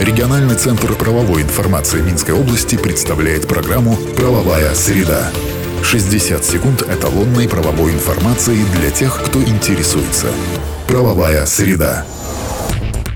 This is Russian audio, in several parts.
Региональный центр правовой информации Минской области представляет программу «Правовая среда». 60 секунд эталонной правовой информации для тех, кто интересуется. Правовая среда.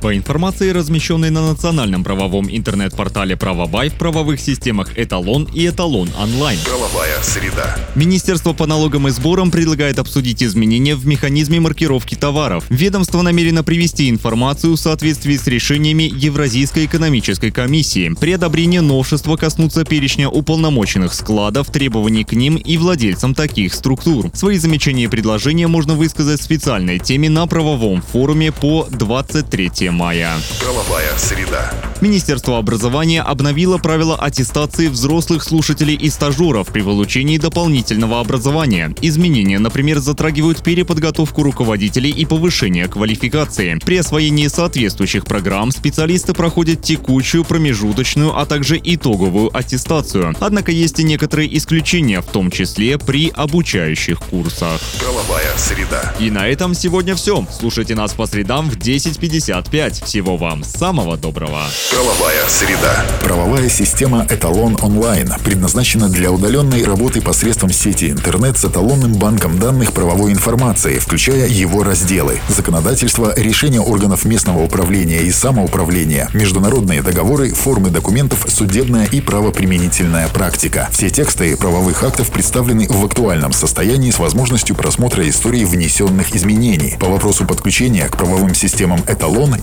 По информации, размещенной на национальном правовом интернет-портале «Правовай» в правовых системах «Эталон» и «Эталон онлайн». Правовая среда. Министерство по налогам и сборам предлагает обсудить изменения в механизме маркировки товаров. Ведомство намерено привести информацию в соответствии с решениями Евразийской экономической комиссии. При одобрении новшества коснутся перечня уполномоченных складов, требований к ним и владельцам таких структур. Свои замечания и предложения можно высказать в специальной теме на правовом форуме по 23 мая. Правовая среда. Министерство образования обновило правила аттестации взрослых слушателей и стажеров при получении дополнительного образования. Изменения, например, затрагивают переподготовку руководителей и повышение квалификации. При освоении соответствующих программ специалисты проходят текущую, промежуточную, а также итоговую аттестацию. Однако есть и некоторые исключения, в том числе при обучающих курсах. Правовая среда. И на этом сегодня все. Слушайте нас по средам в 10.55. Всего вам самого доброго. Правовая среда. Правовая система «Эталон онлайн» предназначена для удаленной работы посредством сети интернет с эталонным банком данных правовой информации, включая его разделы, законодательство, решения органов местного управления и самоуправления, международные договоры, формы документов, судебная и правоприменительная практика. Все тексты правовых актов представлены в актуальном состоянии с возможностью просмотра истории внесенных изменений. По вопросу подключения к правовым системам «Эталон»